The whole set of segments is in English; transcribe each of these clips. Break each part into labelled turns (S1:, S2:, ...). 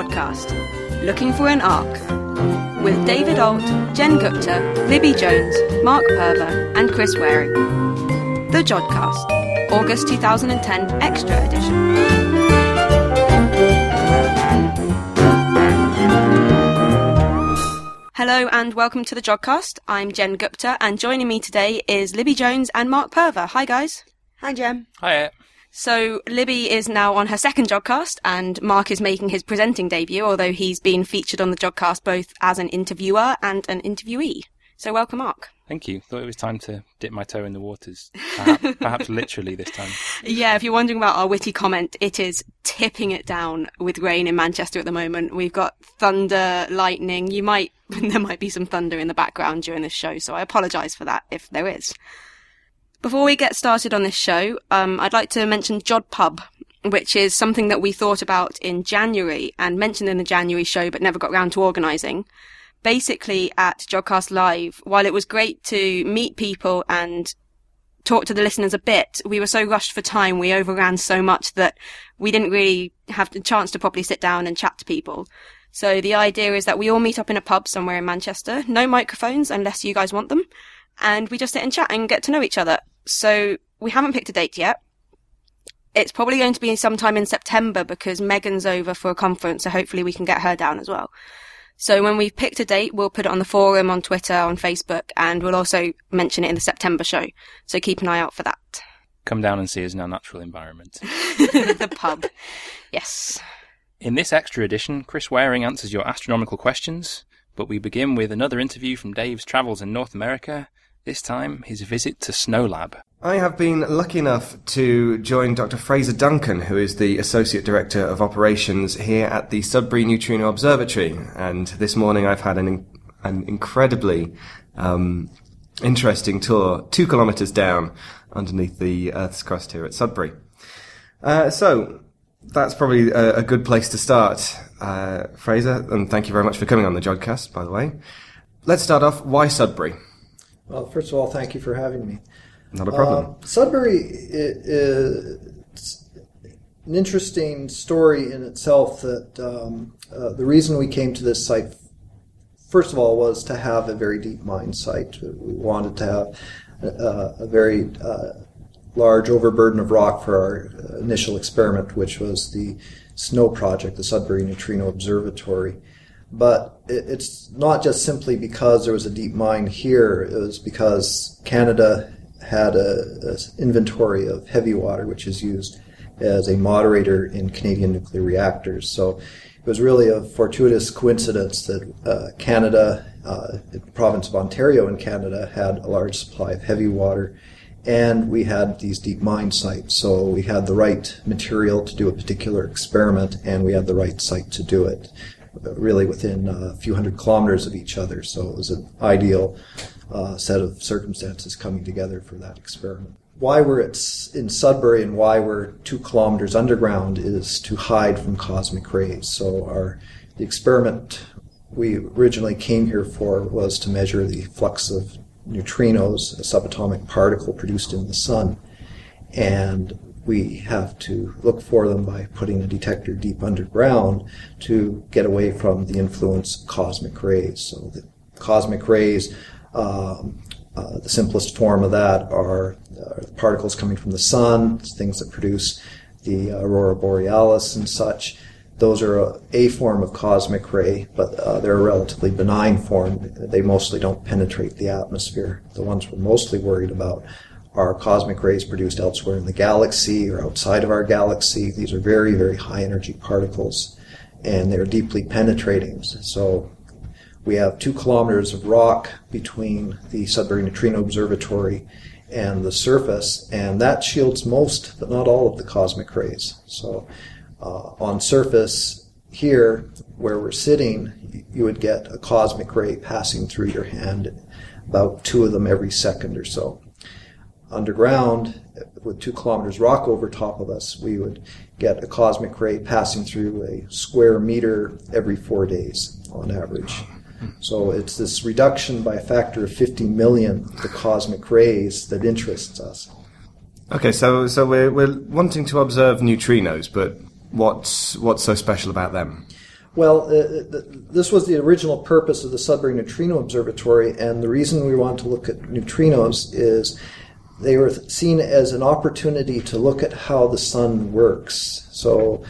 S1: Jodcast, Looking for an Ark, with David Alt, Jen Gupta, Libby Jones, Mark Purver, and Chris Wareing. The Jodcast, August 2010 Extra Edition. Hello and welcome to the Jodcast. I'm Jen Gupta, and joining me today is Libby Jones and Mark Purver. Hi, guys.
S2: Hi, Jen.
S3: Hiya.
S1: So Libby is now on her second Jodcast, and Mark is making his presenting debut, although he's been featured on the Jodcast both as an interviewer and an interviewee. So welcome, Mark.
S3: Thank you. Thought it was time to dip my toe in the waters. Perhaps, perhaps literally this time.
S1: Yeah, if you're wondering about our witty comment, it is tipping it down with rain in Manchester at the moment. We've got thunder, lightning. You might, there might be some thunder in the background during this show, so I apologise for that if there is. Before we get started on this show, um, I'd like to mention Jod Pub, which is something that we thought about in January and mentioned in the January show, but never got round to organising. Basically, at Jodcast Live, while it was great to meet people and talk to the listeners a bit, we were so rushed for time, we overran so much that we didn't really have the chance to properly sit down and chat to people. So the idea is that we all meet up in a pub somewhere in Manchester, no microphones unless you guys want them, and we just sit and chat and get to know each other. So we haven't picked a date yet. It's probably going to be sometime in September because Megan's over for a conference, so hopefully we can get her down as well. So when we've picked a date, we'll put it on the forum, on Twitter, on Facebook, and we'll also mention it in the September show. So keep an eye out for that.
S3: Come down and see us in our natural environment.
S1: the pub. Yes.
S3: In this extra edition, Chris Wareing answers your astronomical questions, but we begin with another interview from Dave's travels in North America, this time his visit to SNOLAB.
S4: I have been lucky enough to join Dr. Fraser Duncan, who is the Associate Director of Operations here at the Sudbury Neutrino Observatory. And this morning I've had an, an incredibly um, interesting tour, two kilometres down underneath the Earth's crust here at Sudbury. Uh, so, that's probably a, a, good place to start, uh, Fraser, and thank you very much for coming on the Jodcast, by the way. Let's start off. Why Sudbury?
S5: Well, first of all, thank you for having me.
S4: Not a problem.
S5: Uh, Sudbury is an interesting story in itself. That um, uh, the reason we came to this site, first of all, was to have a very deep mine site. We wanted to have a, a very uh, large overburden of rock for our initial experiment, which was the SNO project, the Sudbury Neutrino Observatory. But it's not just simply because there was a deep mine here. It was because Canada had a, a, inventory of heavy water, which is used as a moderator in Canadian nuclear reactors. So it was really a fortuitous coincidence that uh, Canada, uh, the province of Ontario in Canada, had a large supply of heavy water, and we had these deep mine sites. So we had the right material to do a particular experiment, and we had the right site to do it. Really within a few hundred kilometers of each other, so it was an ideal uh, set of circumstances coming together for that experiment. Why we're at, in Sudbury and why we're two kilometers underground is to hide from cosmic rays. So our the experiment we originally came here for was to measure the flux of neutrinos, a subatomic particle produced in the sun, and we have to look for them by putting a detector deep underground to get away from the influence of cosmic rays. So the cosmic rays um, uh, the simplest form of that are, particles coming from the sun, things that produce the aurora borealis and such. Those are a, a form of cosmic ray, but uh, they're a relatively benign form. They mostly don't penetrate the atmosphere. The ones we're mostly worried about are cosmic rays produced elsewhere in the galaxy or outside of our galaxy. These are very, very high energy particles, and they're deeply penetrating. So we have two kilometers of rock between the Sudbury Neutrino Observatory and the surface, and that shields most, but not all, of the cosmic rays. So, uh, on surface here, where we're sitting, you would get a cosmic ray passing through your hand, about two of them every second or so. Underground, with two kilometers rock over top of us, we would get a cosmic ray passing through a square meter every four days on average. So it's this reduction by a factor of 50 million of the cosmic rays that interests us.
S4: Okay, so so we're we're wanting to observe neutrinos, but what's what's so special about them?
S5: Well, uh, this was the original purpose of the Sudbury Neutrino Observatory, and the reason we want to look at neutrinos is they were seen as an opportunity to look at how the sun works. So,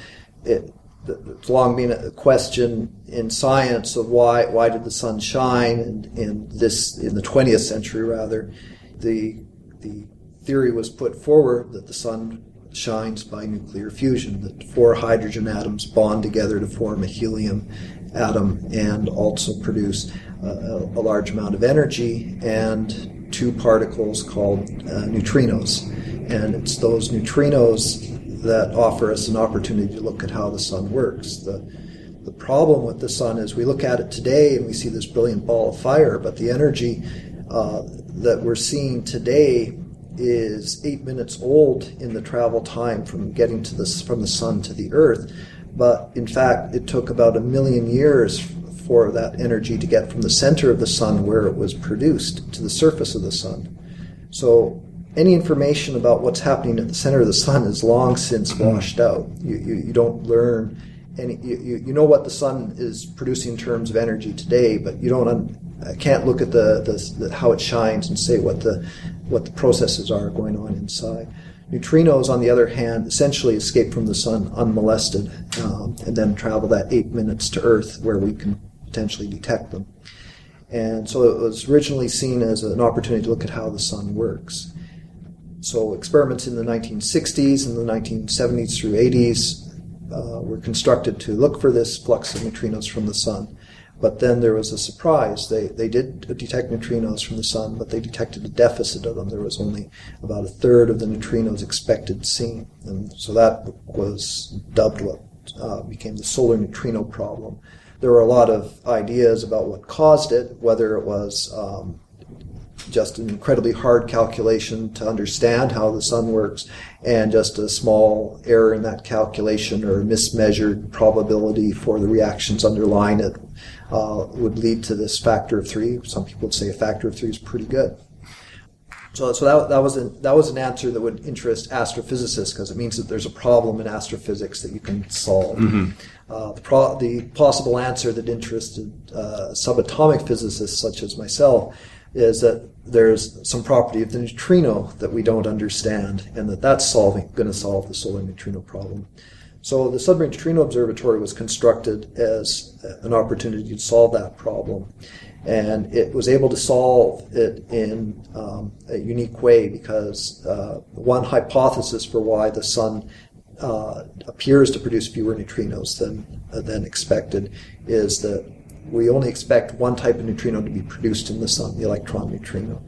S5: it, it's long been a question in science of why why did the sun shine, and in this in the 20th century rather, the the theory was put forward that the sun shines by nuclear fusion, that four hydrogen atoms bond together to form a helium atom and also produce a, a large amount of energy and two particles called uh, neutrinos. And it's those neutrinos that offer us an opportunity to look at how the sun works. The, the problem with the sun is we look at it today and we see this brilliant ball of fire, but the energy uh, that we're seeing today is eight minutes old in the travel time from getting to this from the sun to the earth. But in fact, it took about a million years for that energy to get from the center of the sun where it was produced to the surface of the sun. So any information about what's happening at the center of the sun is long since washed out. You, you, you don't learn any, you, you know what the sun is producing in terms of energy today, but you don't un, can't look at the, the, the, how it shines and say what the what the processes are going on inside. Neutrinos, on the other hand, essentially escape from the sun unmolested um, and then travel that eight minutes to Earth where we can potentially detect them. And so it was originally seen as an opportunity to look at how the sun works. So experiments in the 1960s and the 1970s through 80s uh, were constructed to look for this flux of neutrinos from the sun. But then there was a surprise. They, they did detect neutrinos from the sun, but they detected a deficit of them. There was only about a third of the neutrinos expected seen. And so that was dubbed what uh, became the solar neutrino problem. There were a lot of ideas about what caused it, whether it was um, just an incredibly hard calculation to understand how the sun works, and just a small error in that calculation or a mismeasured probability for the reactions underlying it uh, would lead to this factor of three. Some people would say a factor of three is pretty good. So, so that, that, was an, that was an answer that would interest astrophysicists because it means that there's a problem in astrophysics that you can solve. Mm-hmm. Uh, the, pro- the, possible answer that interested uh, subatomic physicists such as myself is that there's some property of the neutrino that we don't understand and that that's solving going to solve the solar neutrino problem. So the Sudbury Neutrino Observatory was constructed as an opportunity to solve that problem. And it was able to solve it in um, a unique way because uh, one hypothesis for why the sun uh, appears to produce fewer neutrinos than, uh, than expected is that we only expect one type of neutrino to be produced in the sun, the electron neutrino.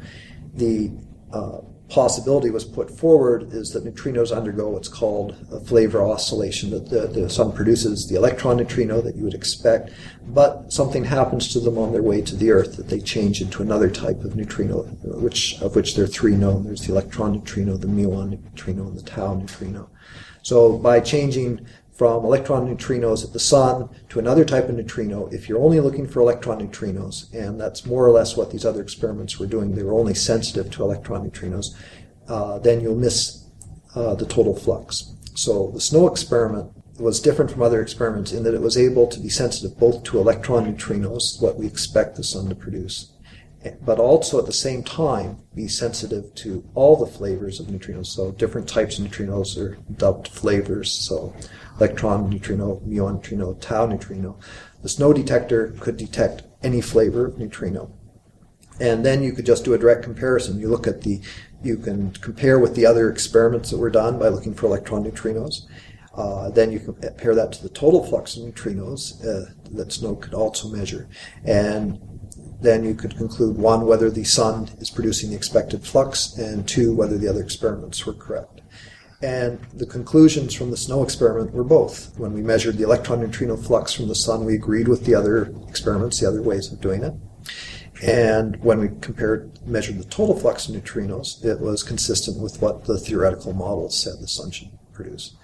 S5: The uh, possibility was put forward is that neutrinos undergo what's called a flavor oscillation, that the, the sun produces the electron neutrino that you would expect, but something happens to them on their way to the Earth that they change into another type of neutrino, which, of which there are three known. There's the electron neutrino, the muon neutrino, and the tau neutrino. So by changing from electron neutrinos at the sun to another type of neutrino if you're only looking for electron neutrinos, and that's more or less what these other experiments were doing, they were only sensitive to electron neutrinos, uh, then you'll miss uh, the total flux. So the SNO experiment was different from other experiments in that it was able to be sensitive both to electron neutrinos, what we expect the sun to produce, but also at the same time be sensitive to all the flavors of neutrinos. So different types of neutrinos are dubbed flavors. So electron neutrino, muon neutrino, tau neutrino. The SNO detector could detect any flavor of neutrino. And then you could just do a direct comparison. You look at the, you can compare with the other experiments that were done by looking for electron neutrinos. Uh, then you can compare that to the total flux of neutrinos uh, that SNO could also measure. And then you could conclude one, whether the sun is producing the expected flux, and two, whether the other experiments were correct. And the conclusions from the SNO experiment were both. When we measured the electron neutrino flux from the sun, we agreed with the other experiments, the other ways of doing it. And when we compared, measured the total flux of neutrinos, it was consistent with what the theoretical models said the sun should produce.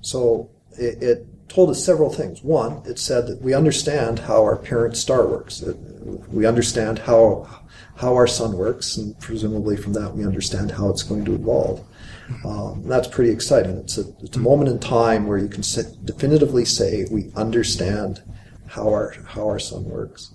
S5: So it, it told us several things. One, it said that we understand how our parent star works. It, we understand how how our sun works, and presumably from that we understand how it's going to evolve. Um, that's pretty exciting. It's a, it's a moment in time where you can sit, definitively say we understand how our how our sun works.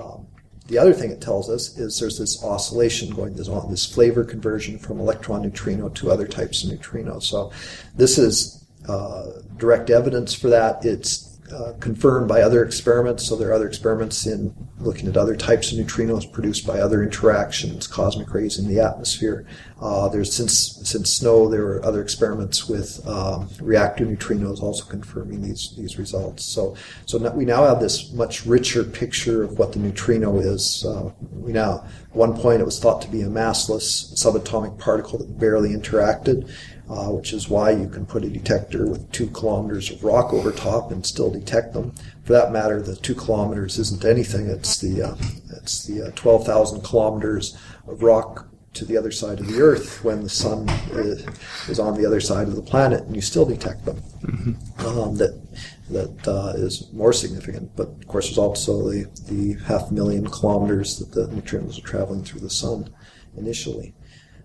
S5: Um, the other thing it tells us is there's this oscillation going on, this flavor conversion from electron neutrino to other types of neutrinos. So this is uh, direct evidence for that. It's uh, confirmed by other experiments. So there are other experiments in looking at other types of neutrinos produced by other interactions, cosmic rays in the atmosphere. Uh, there's since since SNO, there are other experiments with um, reactor neutrinos also confirming these these results. So so now, we now have this much richer picture of what the neutrino is. Uh, we now at one point it was thought to be a massless subatomic particle that barely interacted uh, which is why you can put a detector with two kilometers of rock over top and still detect them. For that matter, the two kilometers isn't anything. It's the uh, it's the uh, twelve thousand kilometers of rock to the other side of the Earth when the sun is, is on the other side of the planet, and you still detect them. Mm-hmm. Um, that that uh, is more significant. But of course, there's also the the half million kilometers that the neutrinos are traveling through the sun initially.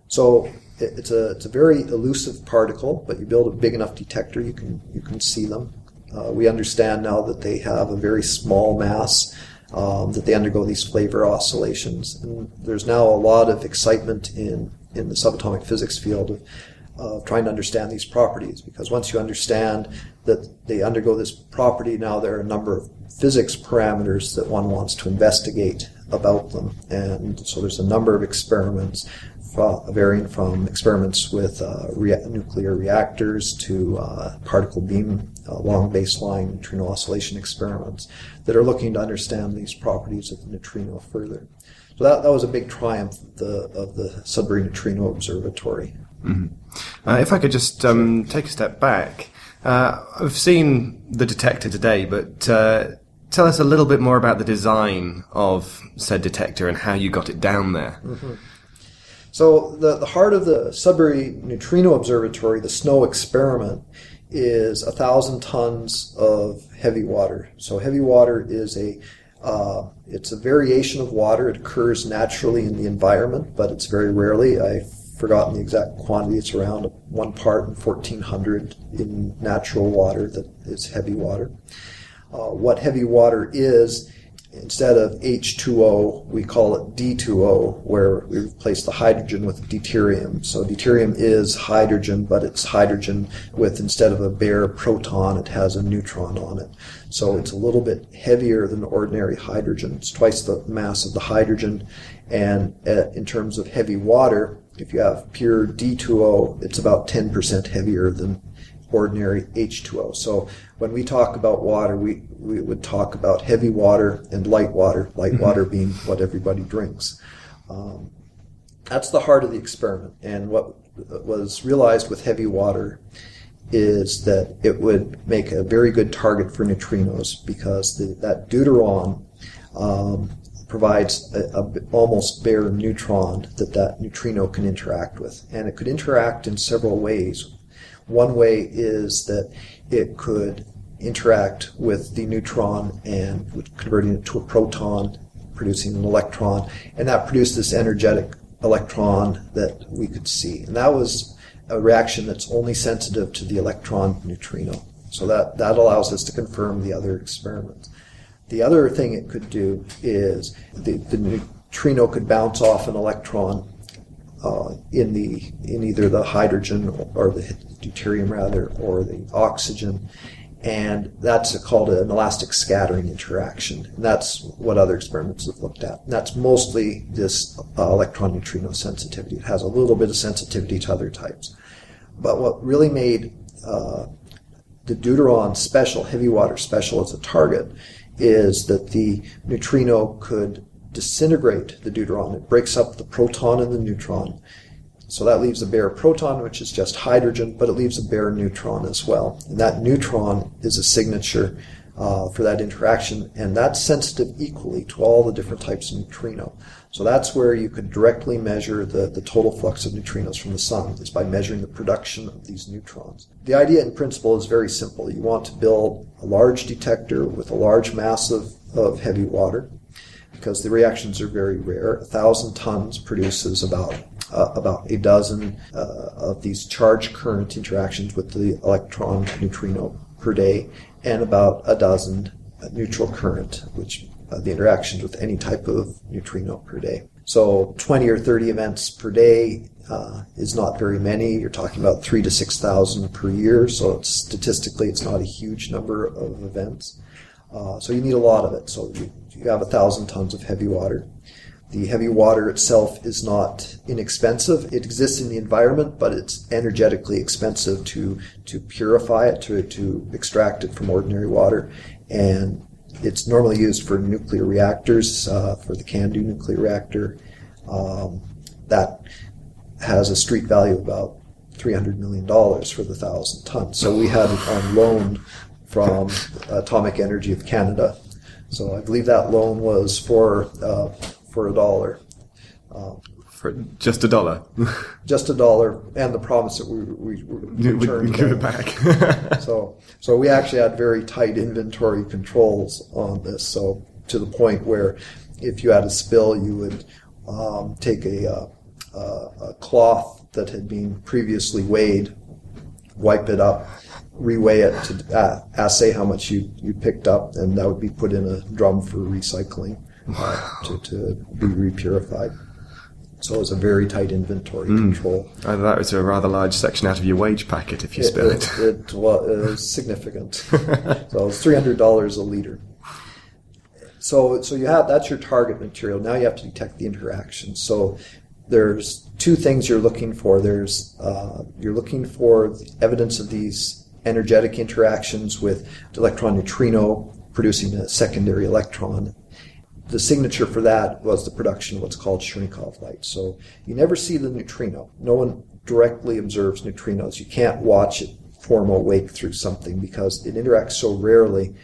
S5: So it's a it's a very elusive particle, but you build a big enough detector, you can you can see them. Uh, we understand now that they have a very small mass, um, that they undergo these flavor oscillations, and there's now a lot of excitement in in the subatomic physics field of, of trying to understand these properties. Because once you understand that they undergo this property, now there are a number of physics parameters that one wants to investigate about them, and so there's a number of experiments varying from experiments with uh, rea- nuclear reactors to uh, particle beam uh, long baseline neutrino oscillation experiments that are looking to understand these properties of the neutrino further. So that, that was a big triumph of the, of the Sudbury Neutrino Observatory.
S4: Mm-hmm. Uh, if I could just um, take a step back, uh, I've seen the detector today, but uh, tell us a little bit more about the design of said detector and how you got it down there.
S5: Mm-hmm. So the, the heart of the Sudbury Neutrino Observatory, the SNO experiment, is a thousand tons of heavy water. So heavy water is a uh, it's a variation of water. It occurs naturally in the environment, but it's very rarely. I've forgotten the exact quantity. It's around one part in 1400 in natural water that is heavy water. Uh, what heavy water is, instead of H2O, we call it D2O, where we replace the hydrogen with deuterium. So deuterium is hydrogen, but it's hydrogen with instead of a bare proton, it has a neutron on it. So it's a little bit heavier than ordinary hydrogen. It's twice the mass of the hydrogen. And uh, in terms of heavy water, if you have pure D2O, it's about 10% heavier than ordinary H2O. So when we talk about water, we, we would talk about heavy water and light water, light mm-hmm. water being what everybody drinks. Um, that's the heart of the experiment. And what was realized with heavy water is that it would make a very good target for neutrinos because the, that deuteron um, provides a, a, almost bare neutron that that neutrino can interact with. And it could interact in several ways. One way is that it could interact with the neutron and converting it to a proton, producing an electron, and that produced this energetic electron that we could see. And that was a reaction that's only sensitive to the electron neutrino. So that, that allows us to confirm the other experiments. The other thing it could do is the, the neutrino could bounce off an electron uh, in the in either the hydrogen or the deuterium rather or the oxygen, and that's called an elastic scattering interaction. And that's what other experiments have looked at. And that's mostly this uh, electron neutrino sensitivity. It has a little bit of sensitivity to other types, but what really made uh, the deuteron special, heavy water special as a target, is that the neutrino could disintegrate the deuteron. It breaks up the proton and the neutron. So that leaves a bare proton, which is just hydrogen, but it leaves a bare neutron as well. And that neutron is a signature uh, for that interaction, and that's sensitive equally to all the different types of neutrino. So that's where you could directly measure the, the total flux of neutrinos from the sun, is by measuring the production of these neutrons. The idea in principle is very simple. You want to build a large detector with a large mass of, of heavy water because the reactions are very rare. A thousand tons produces about uh, about a dozen uh, of these charge current interactions with the electron neutrino per day, and about a dozen neutral current, which uh, the interactions with any type of neutrino per day. So 20 or 30 events per day uh, is not very many. You're talking about three to 6,000 per year. So it's, statistically, it's not a huge number of events. Uh, so you need a lot of it. So you, you have a thousand tons of heavy water. The heavy water itself is not inexpensive. It exists in the environment, but it's energetically expensive to, to purify it, to, to extract it from ordinary water. And it's normally used for nuclear reactors, uh, for the CANDU nuclear reactor. Um, that has a street value of about $300 million for the thousand tons. So we had it on loan from Atomic Energy of Canada. So I believe that loan was for uh, for a dollar.
S4: Um, for just a dollar.
S5: just a dollar, and the promise that we we, we
S4: we give it back.
S5: so so we actually had very tight inventory controls on this. So to the point where if you had a spill, you would um, take a, uh, a cloth that had been previously weighed, wipe it up, reweigh it to uh, assay how much you, you picked up, and that would be put in a drum for recycling uh, to, to be repurified. So it was a very tight inventory mm. control.
S4: Uh, that was a rather large section out of your wage packet if you
S5: it,
S4: spill it.
S5: It, it, well, it was significant. so it was three hundred dollars a liter. So so you have that's your target material. Now you have to detect the interaction. So there's two things you're looking for. There's uh, you're looking for evidence of these energetic interactions with electron neutrino producing a secondary electron. The signature for that was the production of what's called Cherenkov light. So you never see the neutrino. No one directly observes neutrinos. You can't watch it form a wake through something because it interacts so rarely.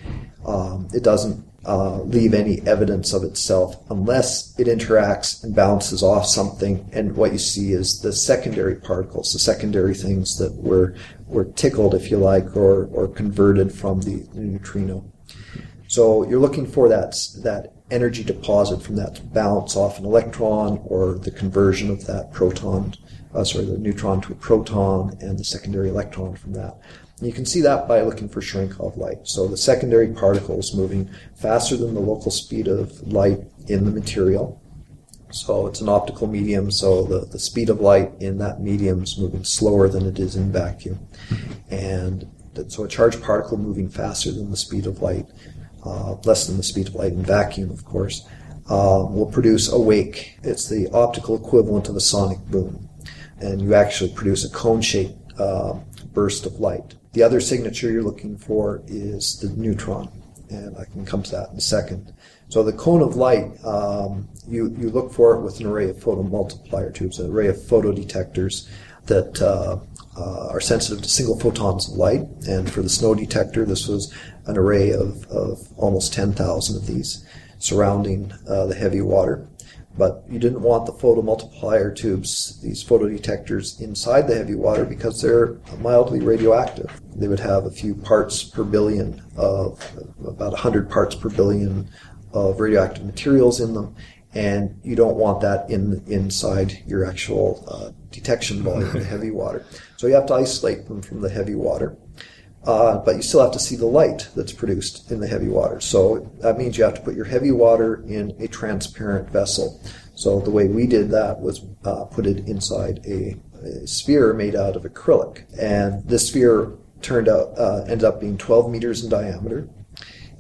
S5: Um, it doesn't uh, leave any evidence of itself unless it interacts and bounces off something. And what you see is the secondary particles, the secondary things that were were tickled, if you like, or or converted from the neutrino. So you're looking for that that energy deposit from that to bounce off an electron or the conversion of that proton, uh, sorry, the neutron to a proton and the secondary electron from that. You can see that by looking for Cherenkov light. So the secondary particles moving faster than the local speed of light in the material. So it's an optical medium, so the, the speed of light in that medium is moving slower than it is in vacuum. And so a charged particle moving faster than the speed of light, less than the speed of light in vacuum, of course, uh, will produce a wake. It's the optical equivalent of a sonic boom. And you actually produce a cone shaped uh, burst of light. The other signature you're looking for is the neutron, and I can come to that in a second. So the cone of light, um, you, you look for it with an array of photomultiplier tubes, an array of photodetectors that uh, uh, are sensitive to single photons of light. And for the SNO detector, this was an array of, of almost 10,000 of these surrounding uh, the heavy water but you didn't want the photomultiplier tubes, these photodetectors, inside the heavy water because they're mildly radioactive. They would have a few parts per billion of about 100 parts per billion of radioactive materials in them, and you don't want that in inside your actual uh, detection volume the heavy water. So you have to isolate them from the heavy water. Uh, but you still have to see the light that's produced in the heavy water. So that means you have to put your heavy water in a transparent vessel. So the way we did that was uh, put it inside a, a, sphere made out of acrylic, and this sphere turned out uh, ended up being 12 meters in diameter.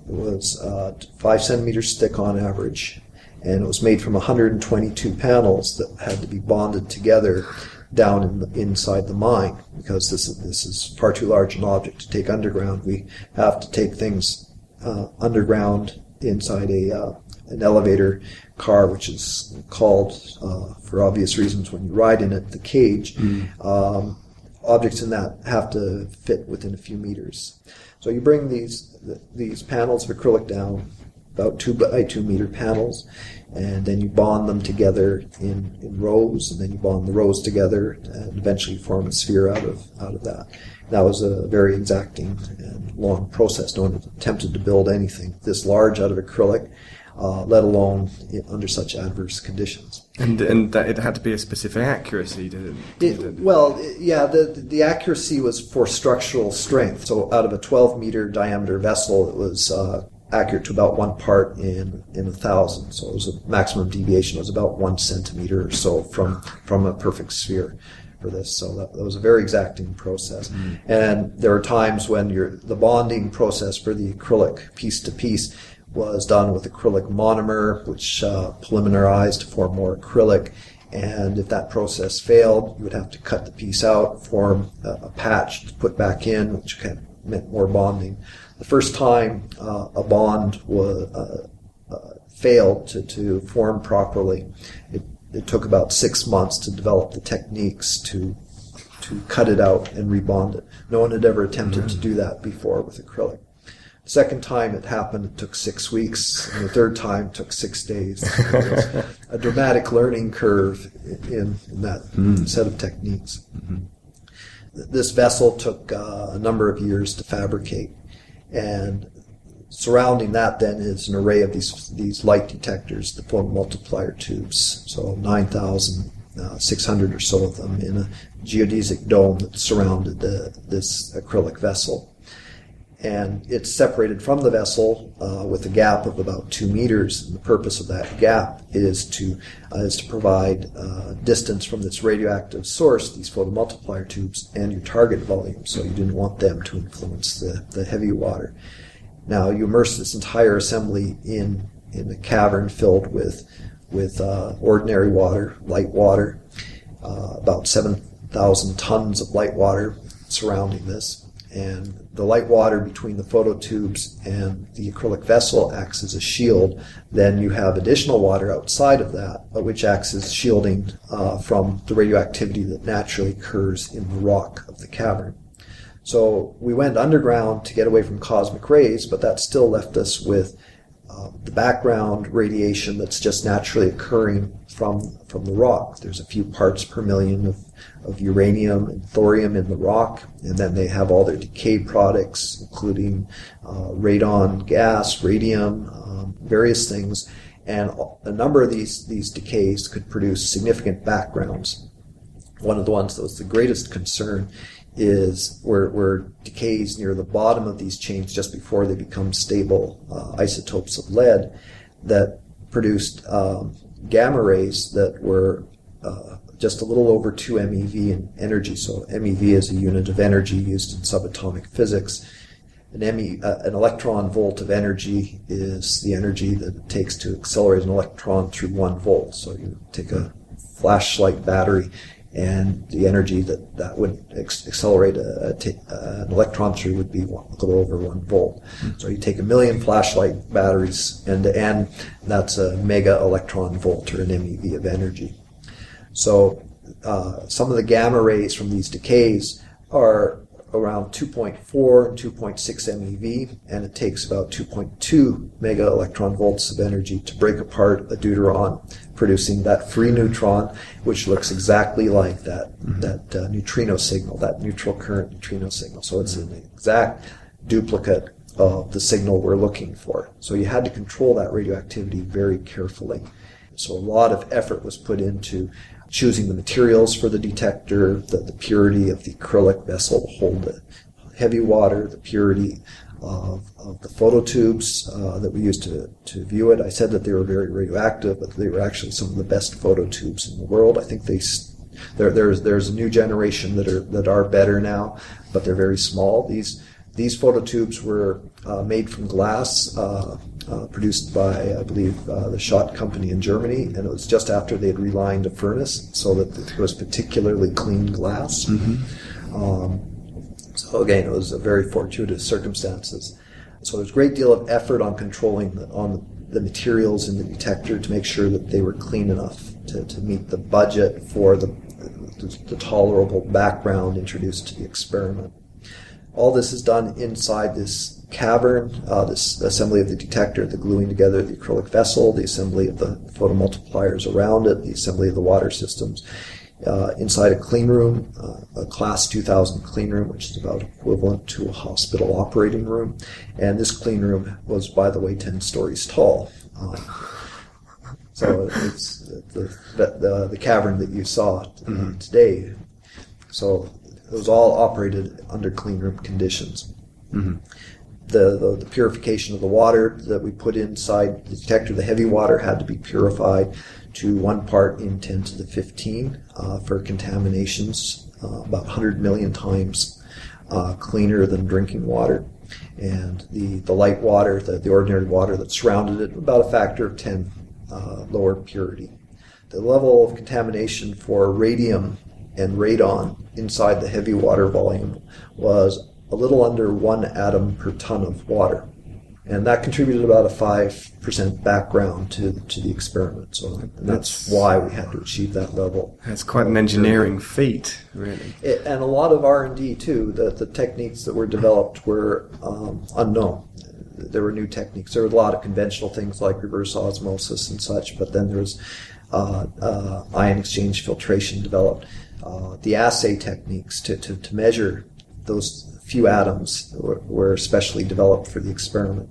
S5: It was uh, five centimeters thick on average, and it was made from 122 panels that had to be bonded together down in the, inside the mine because this is, this is far too large an object to take underground. We have to take things uh, underground inside a uh, an elevator car, which is called, uh, for obvious reasons, when you ride in it, the cage. Mm. Um, objects in that have to fit within a few meters. So you bring these these panels of acrylic down, about two by two meter panels, and then you bond them together in, in rows, and then you bond the rows together, and eventually form a sphere out of out of that. That was a very exacting and long process. No one attempted to build anything this large out of acrylic, uh, let alone under such adverse conditions.
S4: And and that it had to be a specific accuracy. Did
S5: it, did it, well, yeah, the the accuracy was for structural strength. So out of a 12 meter diameter vessel, it was uh, accurate to about one part in in a thousand. So it was a maximum deviation It was about one centimeter or so from from a perfect sphere for this. So that, that was a very exacting process. And there are times when your the bonding process for the acrylic piece to piece was done with acrylic monomer, which uh, polymerized to form more acrylic. And if that process failed, you would have to cut the piece out, form a, a patch to put back in, which kind of meant more bonding. The first time uh, a bond was uh, uh, failed to, to form properly, it, it took about six months to develop the techniques to to cut it out and rebond it. No one had ever attempted to do that before with acrylic. The second time it happened, it took six weeks, and the third time took six days. A dramatic learning curve in, in that set of techniques. This vessel took uh, a number of years to fabricate, and surrounding that then is an array of these these light detectors, the photomultiplier tubes. So 9,600 or so of them in a geodesic dome that surrounded the, this acrylic vessel. And it's separated from the vessel uh, with a gap of about two meters. And the purpose of that gap is to uh, is to provide uh, distance from this radioactive source, these photomultiplier tubes, and your target volume. So you didn't want them to influence the, the heavy water. Now you immerse this entire assembly in in a cavern filled with with uh, ordinary water, light water, uh, about seven thousand tons of light water surrounding this, and the light water between the phototubes and the acrylic vessel acts as a shield. Then you have additional water outside of that, which acts as shielding uh, from the radioactivity that naturally occurs in the rock of the cavern. So we went underground to get away from cosmic rays, but that still left us with uh, the background radiation that's just naturally occurring from from the rock. There's a few parts per million of, of uranium and thorium in the rock, and then they have all their decay products, including uh, radon gas, radium, um, various things, and a number of these these decays could produce significant backgrounds. One of the ones that was the greatest concern is where, where decays near the bottom of these chains just before they become stable uh, isotopes of lead that produced um, gamma rays that were uh, just a little over 2 MeV in energy. So MeV is a unit of energy used in subatomic physics. An, ME, uh, an electron volt of energy is the energy that it takes to accelerate an electron through one volt. So you take a flashlight battery and the energy that that would ex- accelerate a, a t- uh, an electron through would be one, a little over one volt. So you take a million flashlight batteries end to end, and that's a mega electron volt or an MeV of energy. So uh, some of the gamma rays from these decays are around 2.4 and 2.6 MeV, and it takes about 2.2 mega electron volts of energy to break apart a deuteron, producing that free neutron, which looks exactly like that that uh, neutrino signal, that neutral current neutrino signal. So it's an exact duplicate of the signal we're looking for. So you had to control that radioactivity very carefully. So a lot of effort was put into choosing the materials for the detector, the, the purity of the acrylic vessel to hold the heavy water, the purity of, of the phototubes uh, that we used to, to view it. I said that they were very radioactive, but they were actually some of the best phototubes in the world. I think they there, there's there's a new generation that are that are better now, but they're very small. These these phototubes were uh, made from glass, uh, uh, produced by, I believe, uh, the Schott Company in Germany, and it was just after they had relined a furnace so that it was particularly clean glass. Um, so again, it was a very fortuitous circumstances. So there's a great deal of effort on controlling the, on the materials in the detector to make sure that they were clean enough to, to meet the budget for the, the, the tolerable background introduced to the experiment. All this is done inside this cavern, uh, this assembly of the detector, the gluing together of the acrylic vessel, the assembly of the photomultipliers around it, the assembly of the water systems. Uh, inside a clean room, uh, a class 2000 clean room, which is about equivalent to a hospital operating room. And this clean room was, by the way, 10 stories tall. Um, so it's the, the, the, the cavern that you saw uh, today. So it was all operated under clean room conditions. The, the, the, purification of the water that we put inside the detector, the heavy water had to be purified to one part in 10 to the 15 uh, for contaminations, uh, about 100 million times uh, cleaner than drinking water. And the, the light water, the, the ordinary water that surrounded it, about a factor of 10 uh, lower purity. The level of contamination for radium and radon inside the heavy water volume was a little under one atom per ton of water. And that contributed about a 5% background to, to the experiment. So that's, that's, why we had to achieve that level.
S4: That's quite an engineering feat, really.
S5: It, and a lot of R&D, too. The, the techniques that were developed were um, unknown. There were new techniques. There were a lot of conventional things like reverse osmosis and such, but then there was uh, uh, ion exchange filtration developed. Uh, the assay techniques to, to, to measure those few atoms were, were specially developed for the experiment.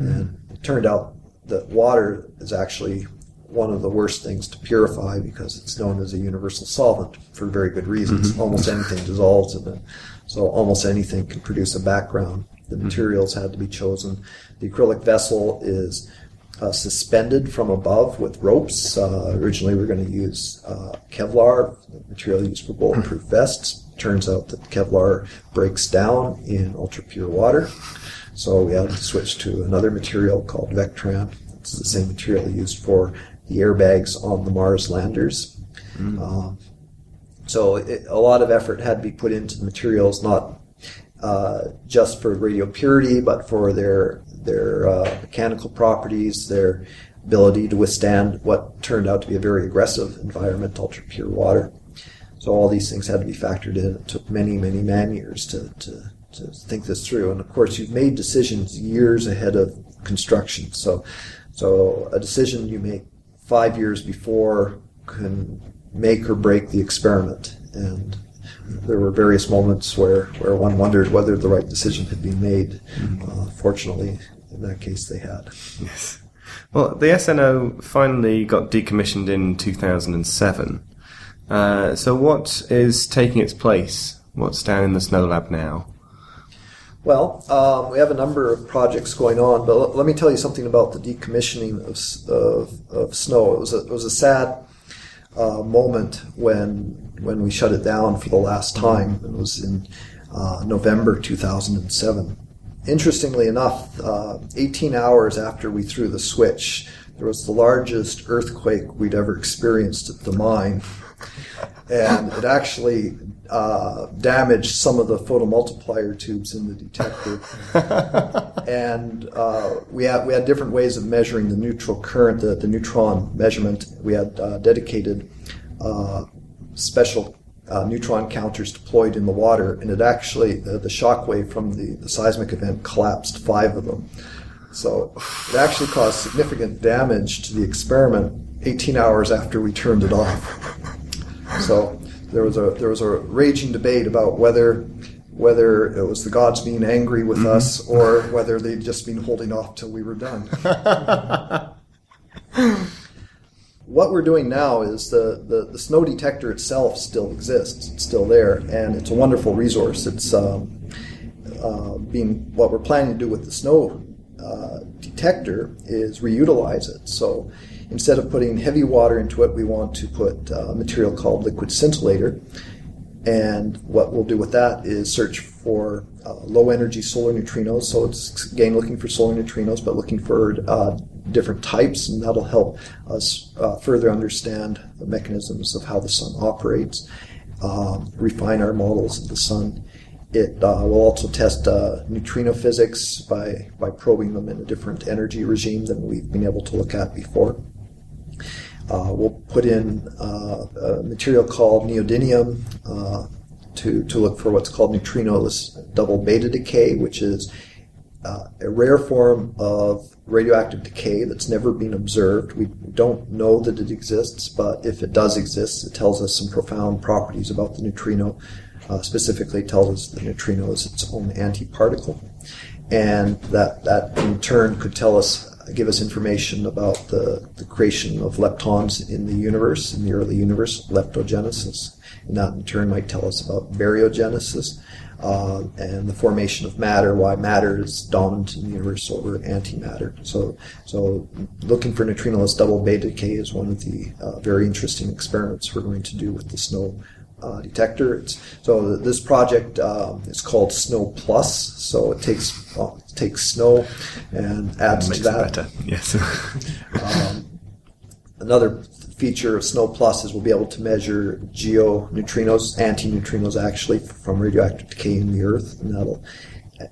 S5: Mm. And it turned out that water is actually one of the worst things to purify because it's known as a universal solvent for very good reasons. Mm-hmm. Almost anything dissolves in it. So almost anything can produce a background. The mm-hmm. materials had to be chosen. The acrylic vessel is uh, suspended from above with ropes. Uh, originally, we were going to use uh, Kevlar, material used for bulletproof vests. Turns out that Kevlar breaks down in ultra pure water. So we had to switch to another material called Vectran. It's the same material used for the airbags on the Mars landers. Mm. Um, so it, a lot of effort had to be put into the materials, not uh, just for radio purity, but for their their uh, mechanical properties, their ability to withstand what turned out to be a very aggressive environment, ultra pure water. So all these things had to be factored in. It took many, many man years to, to, to think this through. And of course, you've made decisions years ahead of construction. So, so a decision you make five years before can make or break the experiment. And there were various moments where, where one wondered whether the right decision had been made. Mm-hmm. Uh, fortunately, in that case, they had.
S4: Yes. Well, the SNO finally got decommissioned in 2007. Uh, so, what is taking its place? What's down in the SNOLAB now?
S5: Well, um, we have a number of projects going on, but l- let me tell you something about the decommissioning of, of, of SNO. It was a, it was a sad uh, moment when when we shut it down for the last time. It was in uh, November 2007. Interestingly enough, uh, 18 hours after we threw the switch, there was the largest earthquake we'd ever experienced at the mine. And it actually uh, damaged some of the photomultiplier tubes in the detector. and uh, we had we had different ways of measuring the neutral current, the, the neutron measurement. We had uh, dedicated uh, special uh, neutron counters deployed in the water, and it actually the, the shock wave from the, the seismic event collapsed five of them. So it actually caused significant damage to the experiment 18 hours after we turned it off. So there was a there was a raging debate about whether whether it was the gods being angry with mm-hmm. us or whether they'd just been holding off till we were done. what we're doing now is the, the, the, SNO detector itself still exists. It's still there, and it's a wonderful resource. It's um, uh, being what we're planning to do with the SNO uh, detector is reutilize it. So instead of putting heavy water into it, we want to put uh, a material called liquid scintillator. And what we'll do with that is search for uh, low energy solar neutrinos. So it's again looking for solar neutrinos, but looking for uh, different types, and that'll help us uh, further understand the mechanisms of how the sun operates, um, refine our models of the sun. It uh, will also test uh, neutrino physics by, by probing them in a different energy regime than we've been able to look at before. Uh, we'll put in uh, a material called neodymium uh, to, to look for what's called neutrinoless double beta decay, which is uh, a rare form of radioactive decay that's never been observed. We don't know that it exists, but if it does exist, it tells us some profound properties about the neutrino. Uh, specifically, tells us the neutrino is its own antiparticle, and that that in turn could tell us give us information about the, the creation of leptons in the universe, in the early universe, leptogenesis. And that in turn might tell us about baryogenesis uh, and the formation of matter, why matter is dominant in the universe over antimatter. So, so looking for neutrinoless double beta decay is one of the uh, very interesting experiments we're going to do with the SNO uh, detector. It's, so this project um, is called SNO+. So it takes uh, takes SNO and adds
S4: Makes
S5: to that.
S4: Yes.
S5: Um, another feature of SNO+ is we'll be able to measure geoneutrinos, antineutrinos actually, from radioactive decay in the Earth, and that'll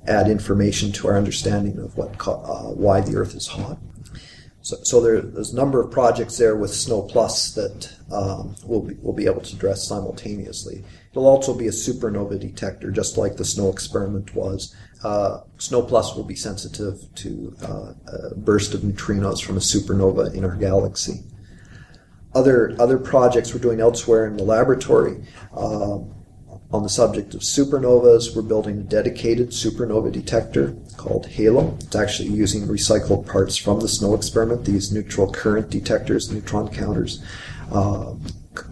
S5: add information to our understanding of what uh, why the Earth is hot. So, so there, there's a number of projects there with SNO+ that um, we'll, be, we'll be able to address simultaneously. It'll also be a supernova detector, just like the SNO experiment was. Uh, SNO+ will be sensitive to uh, a burst of neutrinos from a supernova in our galaxy. Other other projects we're doing elsewhere in the laboratory um, on the subject of supernovas, we're building a dedicated supernova detector called HALO. It's actually using recycled parts from the SNO experiment, these neutral current detectors, neutron counters, uh,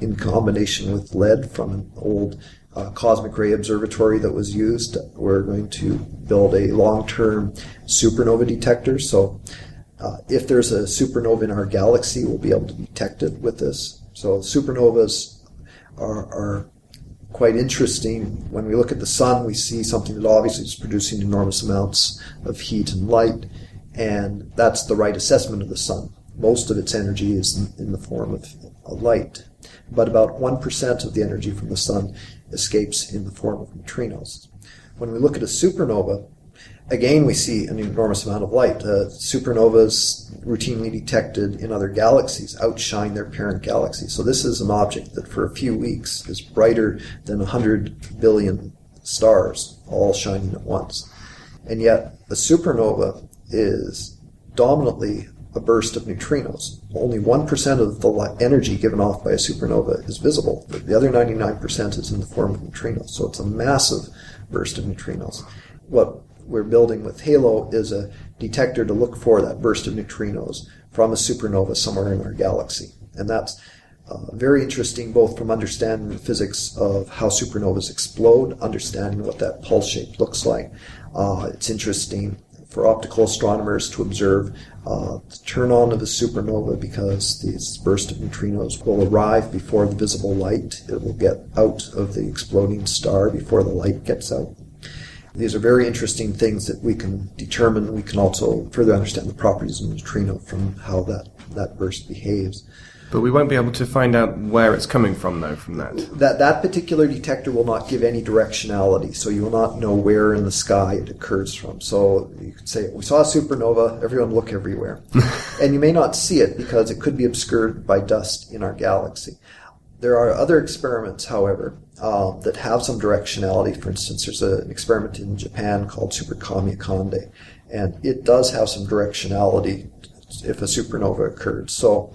S5: in combination with lead from an old uh, cosmic ray observatory that was used. We're going to build a long term supernova detector. So, uh, if there's a supernova in our galaxy, we'll be able to detect it with this. So, supernovas are, are quite interesting. When we look at the sun, we see something that obviously is producing enormous amounts of heat and light, and that's the right assessment of the sun. Most of its energy is in, the form of light, but about 1% of the energy from the sun escapes in the form of neutrinos. When we look at a supernova, again we see an enormous amount of light. Uh, supernovas routinely detected in other galaxies outshine their parent galaxy. So this is an object that for a few weeks is brighter than 100 billion stars all shining at once. And yet a supernova is dominantly a burst of neutrinos. Only 1% of the energy given off by a supernova is visible. The other 99% is in the form of neutrinos. So it's a massive burst of neutrinos. What we're building with HALO is a detector to look for that burst of neutrinos from a supernova somewhere in our galaxy. And that's uh, very interesting both from understanding the physics of how supernovas explode, understanding what that pulse shape looks like. Uh, it's interesting for optical astronomers to observe uh, the turn on of a supernova because these burst of neutrinos will arrive before the visible light. It will get out of the exploding star before the light gets out. These are very interesting things that we can determine. We can also further understand the properties of neutrino from how that, that burst behaves.
S4: But we won't be able to find out where it's coming from, though, from that.
S5: That, that particular detector will not give any directionality, so you will not know where in the sky it occurs from. So you could say, we saw a supernova, everyone look everywhere. and you may not see it because it could be obscured by dust in our galaxy. There are other experiments, however, um, that have some directionality. For instance, there's a, an experiment in Japan called Super Kamiokande, and it does have some directionality if a supernova occurred. So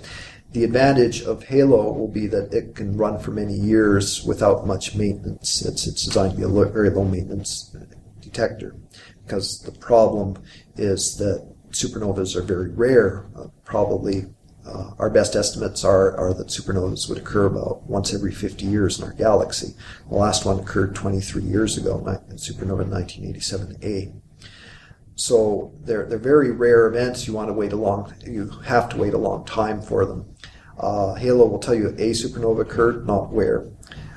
S5: the advantage of Halo will be that it can run for many years without much maintenance. It's, it's designed to be a lo- very low maintenance detector because the problem is that supernovas are very rare. Uh, probably uh, our best estimates are, are that supernovas would occur about once every 50 years in our galaxy. The last one occurred 23 years ago, supernova 1987A. So they're, they're very rare events. You want to wait a long, you have to wait a long time for them. Uh, Halo will tell you a supernova occurred, not where.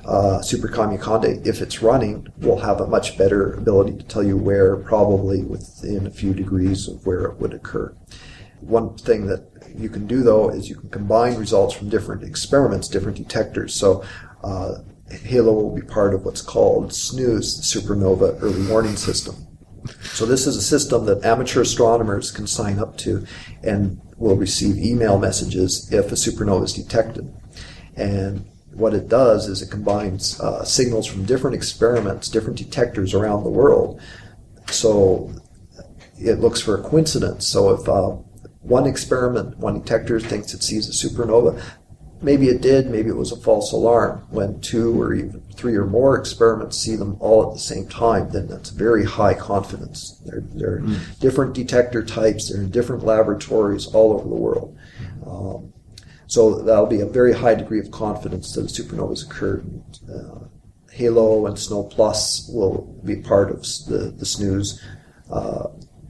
S5: Uh, Super Kamiokande, if it's running, will have a much better ability to tell you where, probably within a few degrees of where it would occur. One thing that you can do though is you can combine results from different experiments, different detectors. So uh, Halo will be part of what's called SNEWS, the Supernova Early Warning System. So this is a system that amateur astronomers can sign up to and will receive email messages if a supernova is detected. And what it does is it combines uh, signals from different experiments, different detectors around the world. So it looks for a coincidence. So if uh, one experiment, one detector thinks it sees a supernova, maybe it did, maybe it was a false alarm. When two or even three or more experiments see them all at the same time, then that's very high confidence. They're, they're mm. different detector types, they're in different laboratories all over the world. Um, so that'll be a very high degree of confidence that a supernova has occurred. Uh, Halo and SNO+ will be part of the, the SNEWS uh,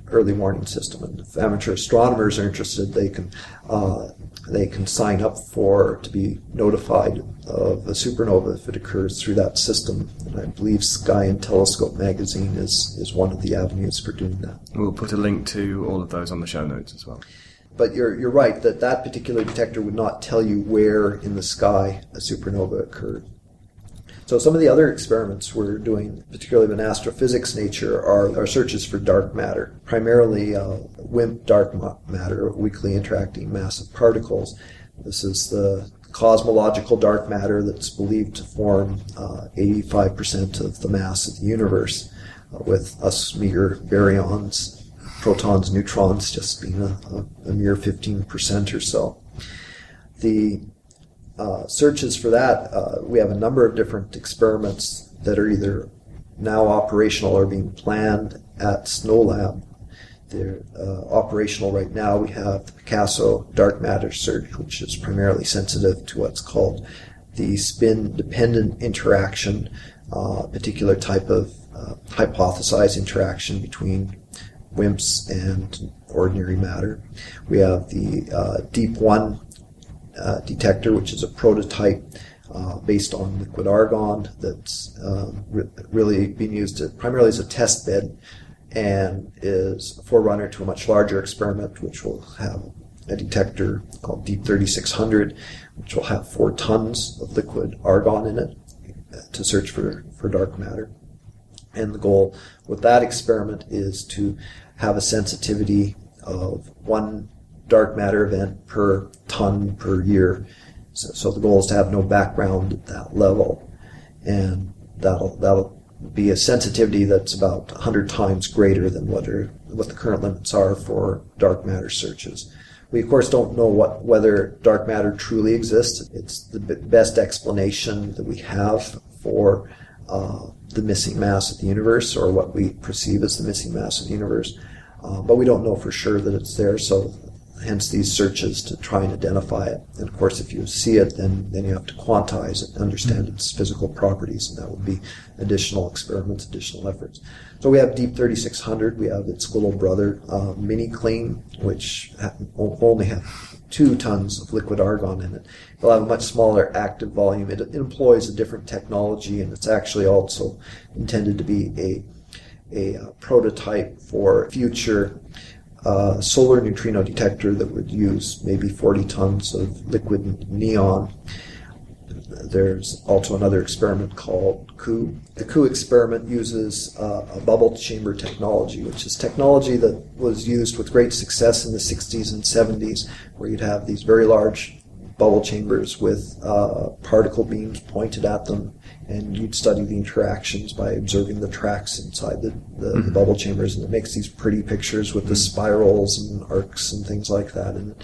S5: early warning system. And if amateur astronomers are interested, they can uh, they can sign up for to be notified of a supernova if it occurs through that system. And I believe Sky and Telescope magazine is is one of the avenues for doing that.
S4: We'll put a link to all of those on the show notes as well.
S5: But you're you're right that that particular detector would not tell you where in the sky a supernova occurred. So some of the other experiments we're doing, particularly in astrophysics nature, are, searches for dark matter, primarily uh, WIMP dark matter, weakly interacting massive particles. This is the cosmological dark matter that's believed to form uh, 85% of the mass of the universe, uh, with us meager baryons, protons, neutrons just being a, a, a mere 15% or so. The uh, searches for that, uh, we have a number of different experiments that are either now operational or being planned at SNOLAB. They're uh, operational right now. We have the Picasso dark matter search, which is primarily sensitive to what's called the spin dependent interaction, uh, a particular type of uh, hypothesized interaction between WIMPs and ordinary matter. We have the uh, DEAP-1 uh, detector, which is a prototype uh, based on liquid argon that's um, re- really being used to, primarily as a test bed and is a forerunner to a much larger experiment, which will have a detector called DEAP-3600, which will have four tons of liquid argon in it uh, to search for, for dark matter. And the goal with that experiment is to have a sensitivity of one dark matter event per ton per year. So, so, the goal is to have no background at that level, and that'll that'll be a sensitivity that's about 100 times greater than what are what the current limits are for dark matter searches. We of course don't know what whether dark matter truly exists. It's the best explanation that we have for uh, the missing mass of the universe, or what we perceive as the missing mass of the universe. Uh, but we don't know for sure that it's there. So hence these searches to try and identify it. And of course, if you see it, then, then you have to quantize it, understand its physical properties, and that would be additional experiments, additional efforts. So we have DEAP-3600, we have its little brother, uh, MiniCLEAN, which only have two tons of liquid argon in it. It'll have a much smaller active volume. It, it employs a different technology, and it's actually also intended to be a a uh, prototype for future uh, solar neutrino detector that would use maybe 40 tons of liquid neon. There's also another experiment called COUPP. The COUPP experiment uses uh, a bubble chamber technology, which is technology that was used with great success in the 60s and 70s, where you'd have these very large bubble chambers with uh, particle beams pointed at them and you'd study the interactions by observing the tracks inside the, the, mm-hmm. the bubble chambers, and it makes these pretty pictures with mm-hmm. the spirals and arcs and things like that. And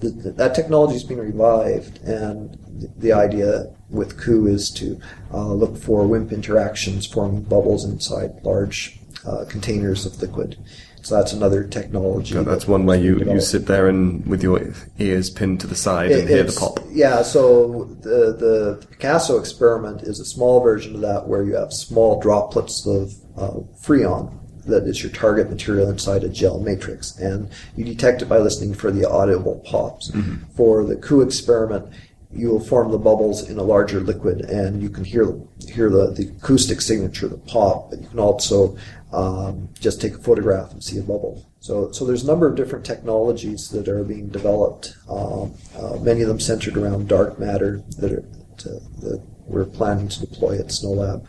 S5: the, the, that technology has been revived, and the, the idea with COUPP is to uh, look for WIMP interactions forming bubbles inside large uh, containers of liquid. So that's another technology.
S4: that's that one where you, you sit there and with your ears pinned to the side it, and hear the pop.
S5: Yeah, so the, the Picasso experiment is a small version of that where you have small droplets of uh, freon that is your target material inside a gel matrix. And you detect it by listening for the audible pops. Mm-hmm. For the COUPP experiment, you will form the bubbles in a larger liquid and you can hear hear the, the acoustic signature, the pop, but you can also um, just take a photograph and see a bubble. So, so there's a number of different technologies that are being developed. Um, uh, many of them centered around dark matter that are to, that we're planning to deploy at SNOLAB.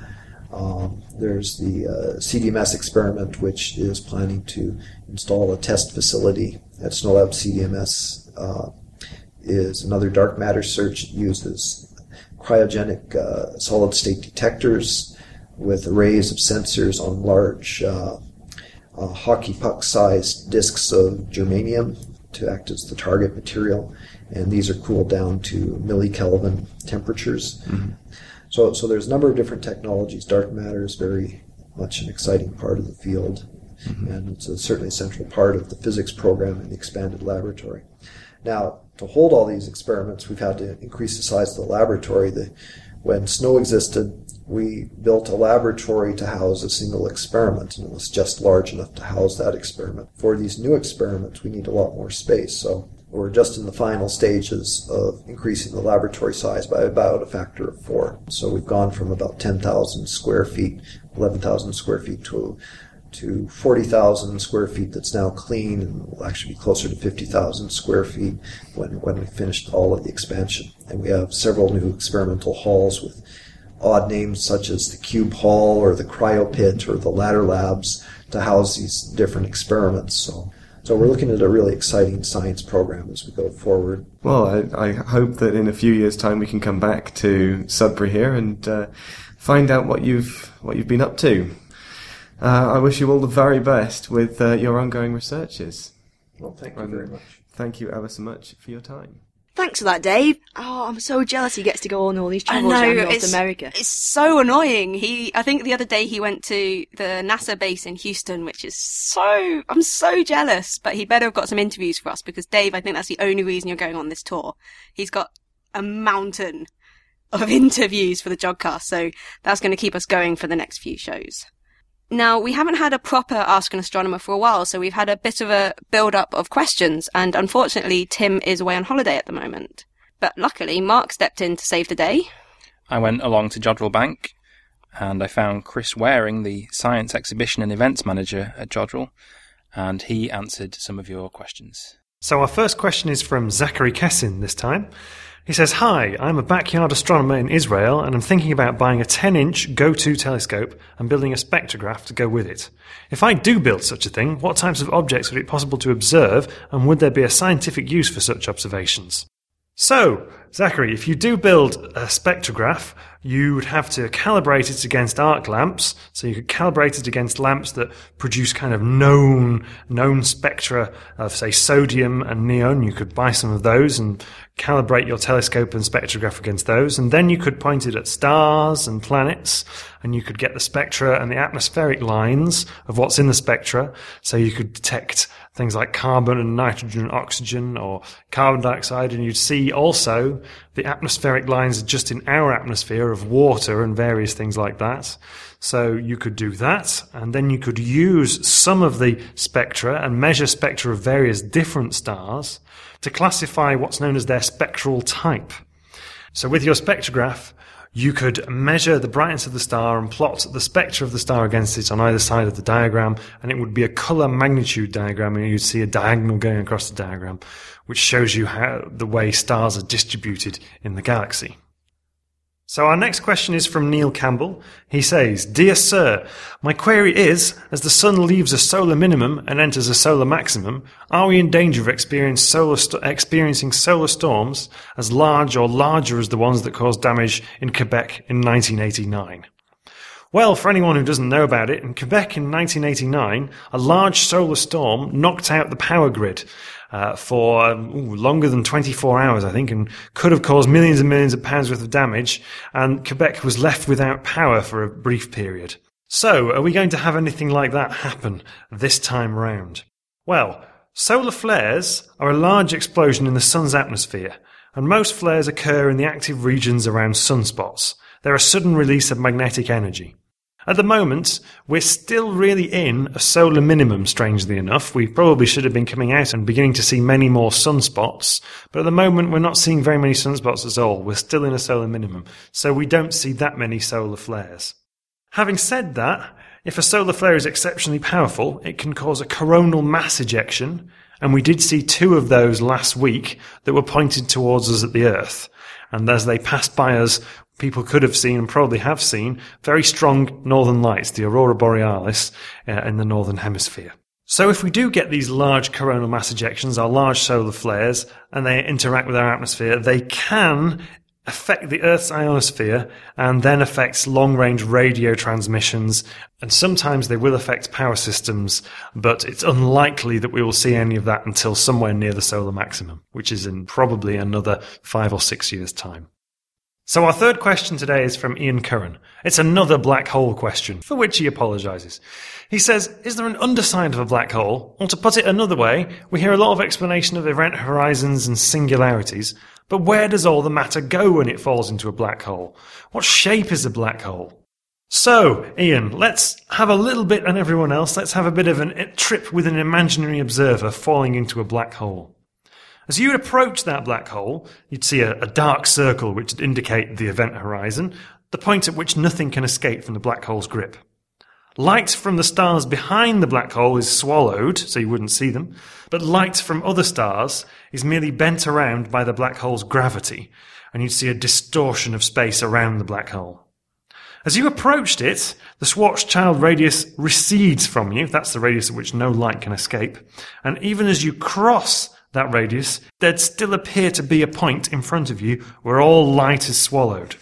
S5: Um, there's the uh, CDMS experiment, which is planning to install a test facility at SNOLAB. CDMS uh, is another dark matter search. It uses cryogenic uh, solid state detectors with arrays of sensors on large uh, uh, hockey puck sized disks of germanium to act as the target material, and these are cooled down to millikelvin temperatures. Mm-hmm. So, so there's a number of different technologies. Dark matter is very much an exciting part of the field, mm-hmm. and it's a, certainly a central part of the physics program in the expanded laboratory. Now, to hold all these experiments, we've had to increase the size of the laboratory. The, when SNO existed, we built a laboratory to house a single experiment, and it was just large enough to house that experiment. For these new experiments, we need a lot more space, so we're just in the final stages of increasing the laboratory size by about a factor of four. So we've gone from about 10,000 square feet, 11,000 square feet to to 40,000 square feet that's now clean and will actually be closer to 50,000 square feet when, when we finished all of the expansion. And we have several new experimental halls with odd names such as the Cube Hall or the Cryo Pit or the Ladder Labs to house these different experiments. So, so we're looking at a really exciting science program as we go forward.
S4: Well, I, I hope that in a few years' time we can come back to Sudbury here and uh, find out what you've what you've been up to. Uh, I wish you all the very best with uh, your ongoing researches.
S5: Well, thank you very much.
S4: Thank you ever so much for your time.
S2: Thanks for that, Dave. Oh, I'm so jealous he gets to go on all these travels
S1: know,
S2: around North America.
S1: It's so annoying. He, I think the other day he went to the NASA base in Houston, which is so, I'm so jealous, but he better have got some interviews for us because Dave, I think that's the only reason you're going on this tour. He's got a mountain of interviews for the Jodcast, so that's going to keep us going for the next few shows. Now, we haven't had a proper Ask an Astronomer for a while, so we've had a bit of a build up of questions, and unfortunately, Tim is away on holiday at the moment. But luckily, Mark stepped in to save the day.
S3: I went along to Jodrell Bank and I found Chris Wareing, the Science Exhibition and Events Manager at Jodrell, and he answered some of your questions.
S6: So, our first question is from Zachary Kessin this time. He says, Hi, I'm a backyard astronomer in Israel and I'm thinking about buying a 10 inch go to telescope and building a spectrograph to go with it. If I do build such a thing, what types of objects would it be possible to observe and would there be a scientific use for such observations? So, Zachary, if you do build a spectrograph, you would have to calibrate it against arc lamps. So you could calibrate it against lamps that produce kind of known, known spectra of, say, sodium and neon. You could buy some of those and calibrate your telescope and spectrograph against those. And then you could point it at stars and planets and you could get the spectra and the atmospheric lines of what's in the spectra. So you could detect things like carbon and nitrogen and oxygen or carbon dioxide. And you'd see also the atmospheric lines just in our atmosphere of water and various things like that. So you could do that, and then you could use some of the spectra and measure spectra of various different stars to classify what's known as their spectral type. So with your spectrograph, you could measure the brightness of the star and plot the spectra of the star against it on either side of the diagram, and it would be a color magnitude diagram, and you'd see a diagonal going across the diagram, which shows you how the way stars are distributed in the galaxy. So our next question is from Neil Campbell. He says, Dear Sir, my query is, as the sun leaves a solar minimum and enters a solar maximum, are we in danger of solar st- experiencing solar storms as large or larger as the ones that caused damage in Quebec in 1989? Well, for anyone who doesn't know about it, in Quebec in 1989, a large solar storm knocked out the power grid uh, for ooh, longer than 24 hours, I think, and could have caused millions and millions of pounds worth of damage. And Quebec was left without power for a brief period. So, are we going to have anything like that happen this time round? Well, solar flares are a large explosion in the sun's atmosphere, and most flares occur in the active regions around sunspots. They're a sudden release of magnetic energy. At the moment, we're still really in a solar minimum, strangely enough. We probably should have been coming out and beginning to see many more sunspots, but at the moment we're not seeing very many sunspots at all. We're still in a solar minimum, so we don't see that many solar flares. Having said that, if a solar flare is exceptionally powerful, it can cause a coronal mass ejection, and we did see two of those last week that were pointed towards us at the Earth. And as they passed by us, people could have seen and probably have seen very strong northern lights, the aurora borealis uh, in the northern hemisphere. So if we do get these large coronal mass ejections, our large solar flares, and they interact with our atmosphere, they can affect the Earth's ionosphere and then affects long range radio transmissions. And sometimes they will affect power systems, but it's unlikely that we will see any of that until somewhere near the solar maximum, which is in probably another five or six years' time. So our third question today is from Ian Curran. It's another black hole question, for which he apologizes. He says, is there an underside of a black hole? Or to put it another way, we hear a lot of explanation of event horizons and singularities, but where does all the matter go when it falls into a black hole? What shape is a black hole? So, Ian, let's have a little bit, and everyone else, let's have a bit of a trip with an imaginary observer falling into a black hole. As you would approach that black hole, you'd see a, a, dark circle which would indicate the event horizon, the point at which nothing can escape from the black hole's grip. Light from the stars behind the black hole is swallowed, so you wouldn't see them, but light from other stars is merely bent around by the black hole's gravity, and you'd see a distortion of space around the black hole. As you approached it, the Schwarzschild radius recedes from you, that's the radius at which no light can escape, and even as you cross that radius, there'd still appear to be a point in front of you where all light is swallowed.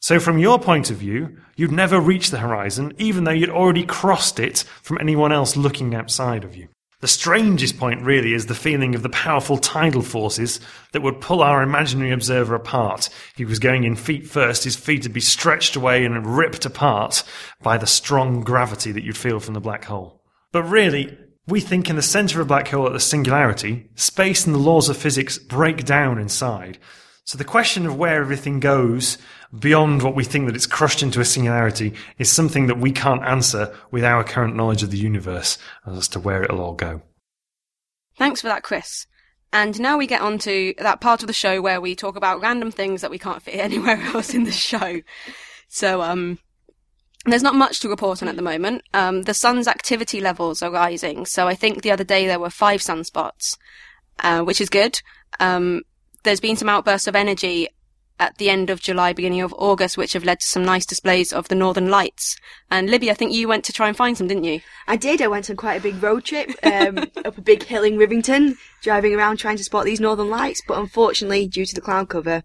S6: So from your point of view, you'd never reach the horizon, even though you'd already crossed it from anyone else looking outside of you. The strangest point really is the feeling of the powerful tidal forces that would pull our imaginary observer apart. If he was going in feet first, his feet would be stretched away and ripped apart by the strong gravity that you'd feel from the black hole. But really, we think in the center of a black hole at the singularity, space and the laws of physics break down inside. So the question of where everything goes beyond what we think that it's crushed into a singularity is something that we can't answer with our current knowledge of the universe as to where it'll all go.
S1: Thanks for that, Chris. And now we get on to that part of the show where we talk about random things that we can't fit anywhere else in the show. So, um, there's not much to report on at the moment. Um, the sun's activity levels are rising. So I think the other day there were five sunspots, uh, which is good. Um, there's been some outbursts of energy at the end of July, beginning of August, which have led to some nice displays of the northern lights. And Libby, I think you went to try and find some, didn't you?
S2: I did. I went on quite a big road trip um, up a big hill in Rivington, driving around trying to spot these northern lights. But unfortunately, due to the cloud cover,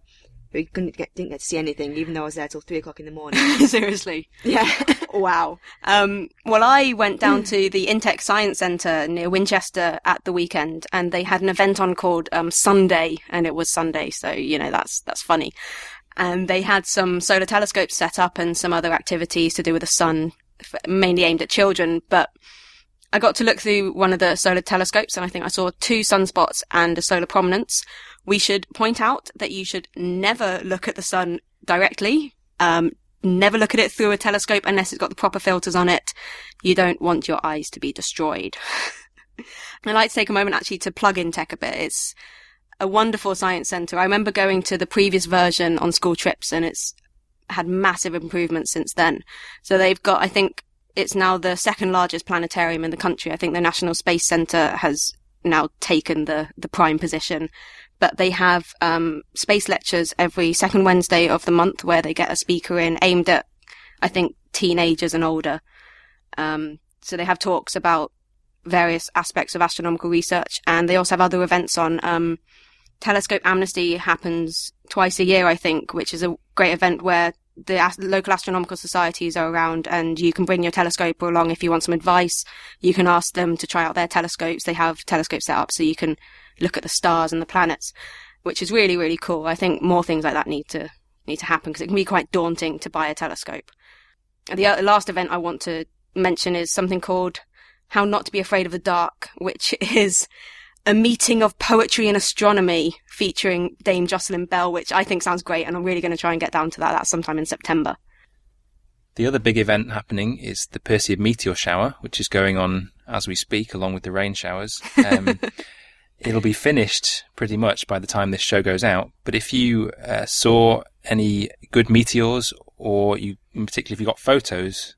S2: we couldn't get, didn't get to see anything, even though I was there till three o'clock in the morning.
S1: Seriously.
S2: Yeah.
S1: wow. Um, well, I went down to the Intech Science Centre near Winchester at the weekend, and they had an event on called um, Sunday, and it was Sunday, so you know that's that's funny. And they had some solar telescopes set up and some other activities to do with the sun, mainly aimed at children, but. I got to look through one of the solar telescopes and I think I saw two sunspots and a solar prominence we should point out that you should never look at the sun directly. Um, never look at it through a telescope unless it's got the proper filters on it. You don't want your eyes to be destroyed. I'd like to take a moment actually to plug Intech a bit. It's a wonderful science centre. I remember going to the previous version on school trips and it's had massive improvements since then. So they've got, I think, it's now the second largest planetarium in the country. I think the National Space Centre has now taken the, the prime position but they have um, space lectures every second Wednesday of the month where they get a speaker in aimed at, I think, teenagers and older. Um, so they have talks about various aspects of astronomical research, and they also have other events on. Um, Telescope Amnesty happens twice a year, I think, which is a great event where the as- local astronomical societies are around and you can bring your telescope along if you want some advice. You can ask them to try out their telescopes. They have telescopes set up so you can look at the stars and the planets, which is really, really cool. I think more things like that need to, need to happen because it can be quite daunting to buy a telescope. The last event I want to mention is something called How Not to Be Afraid of the Dark, which is a meeting of poetry and astronomy featuring Dame Jocelyn Bell, which I think sounds great, and I'm really going to try and get down to that. That's sometime in September.
S3: The other big event happening is the Perseid meteor shower, which is going on as we speak, along with the rain showers. Um, it'll be finished pretty much by the time this show goes out. But if you uh, saw any good meteors, or you, in particular, if you got photos,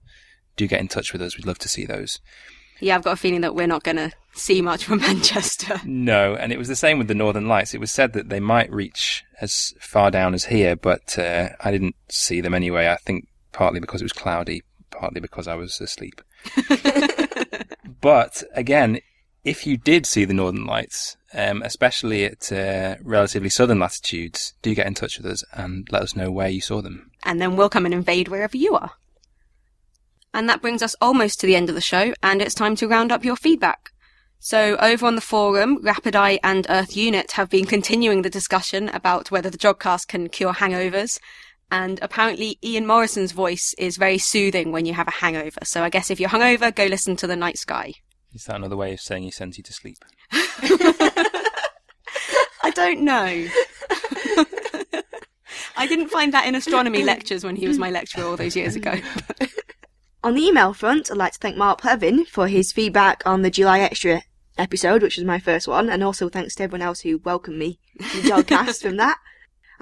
S3: do get in touch with us. We'd love to see those.
S1: Yeah, I've got a feeling that we're not going to see much from Manchester.
S3: No, and it was the same with the Northern Lights. It was said that they might reach as far down as here, but uh, I didn't see them anyway. I think partly because it was cloudy, partly because I was asleep. but again, If you did see the Northern Lights, um, especially at uh, relatively southern latitudes, do get in touch with us and let us know where you saw them.
S1: and then we'll come and invade wherever you are. And that brings us almost to the end of the show, and it's time to round up your feedback. So over on the forum, Rapid Eye and Earth Unit have been continuing the discussion about whether the Jodcast can cure hangovers. And apparently Ian Morison's voice is very soothing when you have a hangover. So I guess if you're hungover, go listen to The Night Sky.
S3: Is that another way of saying he sends you to sleep?
S1: I don't know. I didn't find that in astronomy lectures when he was my lecturer all those years ago.
S2: On the email front, I'd like to thank Mark Plevin for his feedback on the July Extra episode, which was my first one, and also thanks to everyone else who welcomed me to the podcast from that.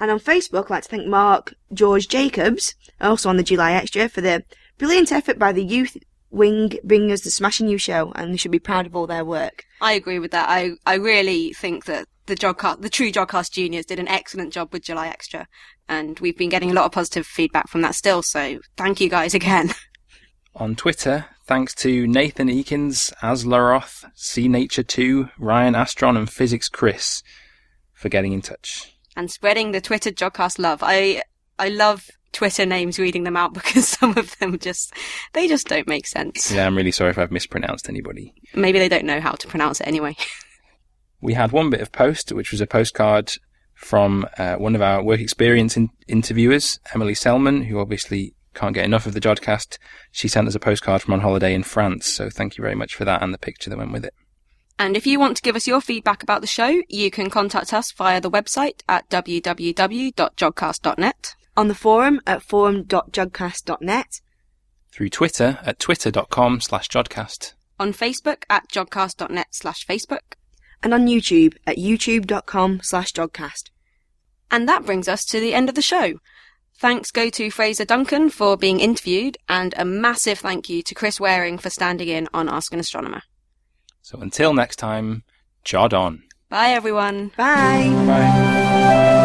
S2: And on Facebook, I'd like to thank Mark George Jacobs, also on the July Extra, for the brilliant effort by the youth wing bringing us the smashing new show, and we should be proud of all their work.
S1: I agree with that. I, I really think that the Jodcast, the true Jodcast juniors did an excellent job with July Extra. And we've been getting a lot of positive feedback from that still. So thank you guys again.
S3: On Twitter, thanks to Nathan Eakins, Aslaroth, C Nature 2, Ryan Astron, and Physics Chris for getting in touch.
S1: and spreading the Twitter Jodcast love. I, I love Twitter names reading them out because some of them just, they just don't make sense.
S3: Yeah, I'm really sorry if I've mispronounced anybody.
S1: Maybe they don't know how to pronounce it anyway.
S3: We had one bit of post, which was a postcard from uh, one of our work experience in- interviewers, Emily Selman, who obviously can't get enough of the Jodcast. She sent us a postcard from on holiday in France, so thank you very much for that and the picture that went with it.
S1: And if you want to give us your feedback about the show, you can contact us via the website at www.jodcast.net.
S2: On the forum at forum.jodcast.net,
S3: Through Twitter at twitter.com slash Jodcast.
S1: On Facebook at jodcast.net slash Facebook.
S2: and on YouTube at youtube.com slash jodcast.
S1: And that brings us to the end of the show. Thanks go to Fraser Duncan for being interviewed, and a massive thank you to Chris Wareing for standing in on Ask an Astronomer.
S3: So until next time, Jod on.
S1: Bye everyone.
S2: Bye!
S3: Bye.